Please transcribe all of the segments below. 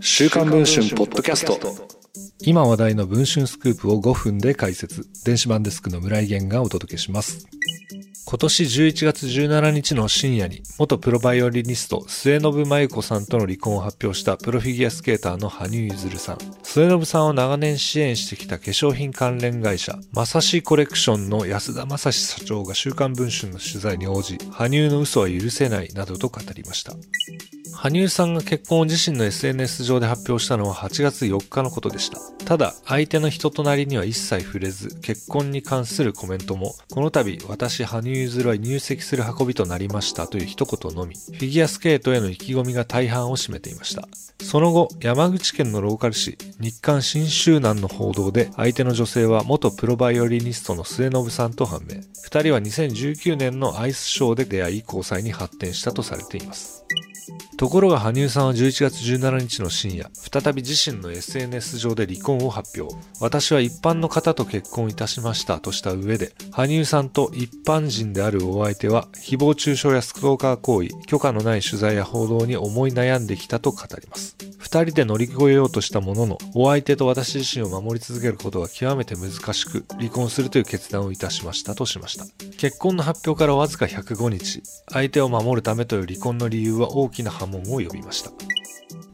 週刊文春ポッドキャスト。今話題の文春スクープを5分で解説。電子版デスクの村井源がお届けします。今年11月17日の深夜に元プロバイオリニスト末延真由子さんとの離婚を発表したプロフィギュアスケーターの羽生結弦さん。末延さんを長年支援してきた化粧品関連会社まさしコレクションの安田正史社長が週刊文春の取材に応じ羽生の嘘は許せないなどと語りました。羽生さんが結婚を自身の SNS 上で発表したのは8月4日のことでした。ただ、相手の人となりには一切触れず、結婚に関するコメントも、この度、私、羽生結弦は入籍する運びとなりましたという一言のみ、フィギュアスケートへの意気込みが大半を占めていました。その後、山口県のローカル紙、日刊新州南の報道で、相手の女性は元プロバイオリニストの末延さんと判明。二人は2019年のアイスショーで出会い、交際に発展したとされています。ところが羽生さんは11月17日の深夜、再び自身の SNS 上で離婚を発表。私は一般の方と結婚いたしましたとした上で、羽生さんと一般人であるお相手は、誹謗中傷やストーカー行為、許可のない取材や報道に思い悩んできたと語ります。2人で乗り越えようとしたものの、お相手と私自身を守り続けることは極めて難しく、離婚するという決断をいたしましたとしました。結婚の発表からわずか105日、相手を守るためという離婚の理由は大きな波紋を呼びました。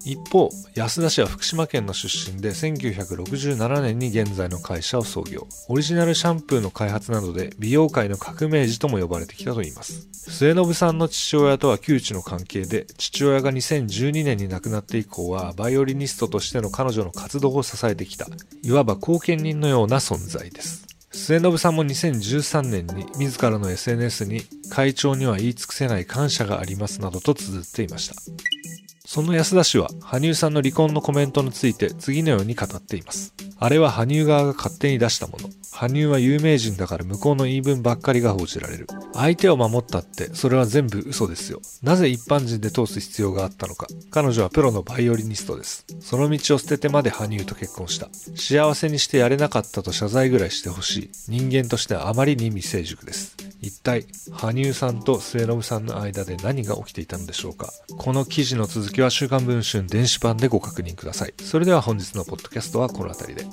一方、安田氏は福島県の出身で1967年に現在の会社を創業。オリジナルシャンプーの開発などで美容界の革命児とも呼ばれてきたといいます。末延さんの父親とは旧知の関係で、父親が2012年に亡くなって以降はバイオリニストとしての彼女の活動を支えてきた、いわば後見人のような存在です。末延さんも2013年に自らの SNS に会長には言い尽くせない感謝がありますなどと綴っていました。その安田氏は、羽生さんの離婚のコメントについて次のように語っています。あれは羽生側が勝手に出したもの。羽生は有名人だから向こうの言い分ばっかりが報じられる。相手を守ったって、それは全部嘘ですよ。なぜ一般人で通す必要があったのか。彼女はプロのバイオリニストです。その道を捨ててまで羽生と結婚した。幸せにしてやれなかったと謝罪ぐらいしてほしい。人間としてはあまりに未成熟です。一体、羽生さんと末延さんの間で何が起きていたのでしょうか？この記事の続きは週刊文春電子版でご確認ください。それでは本日のポッドキャストはこの辺りで。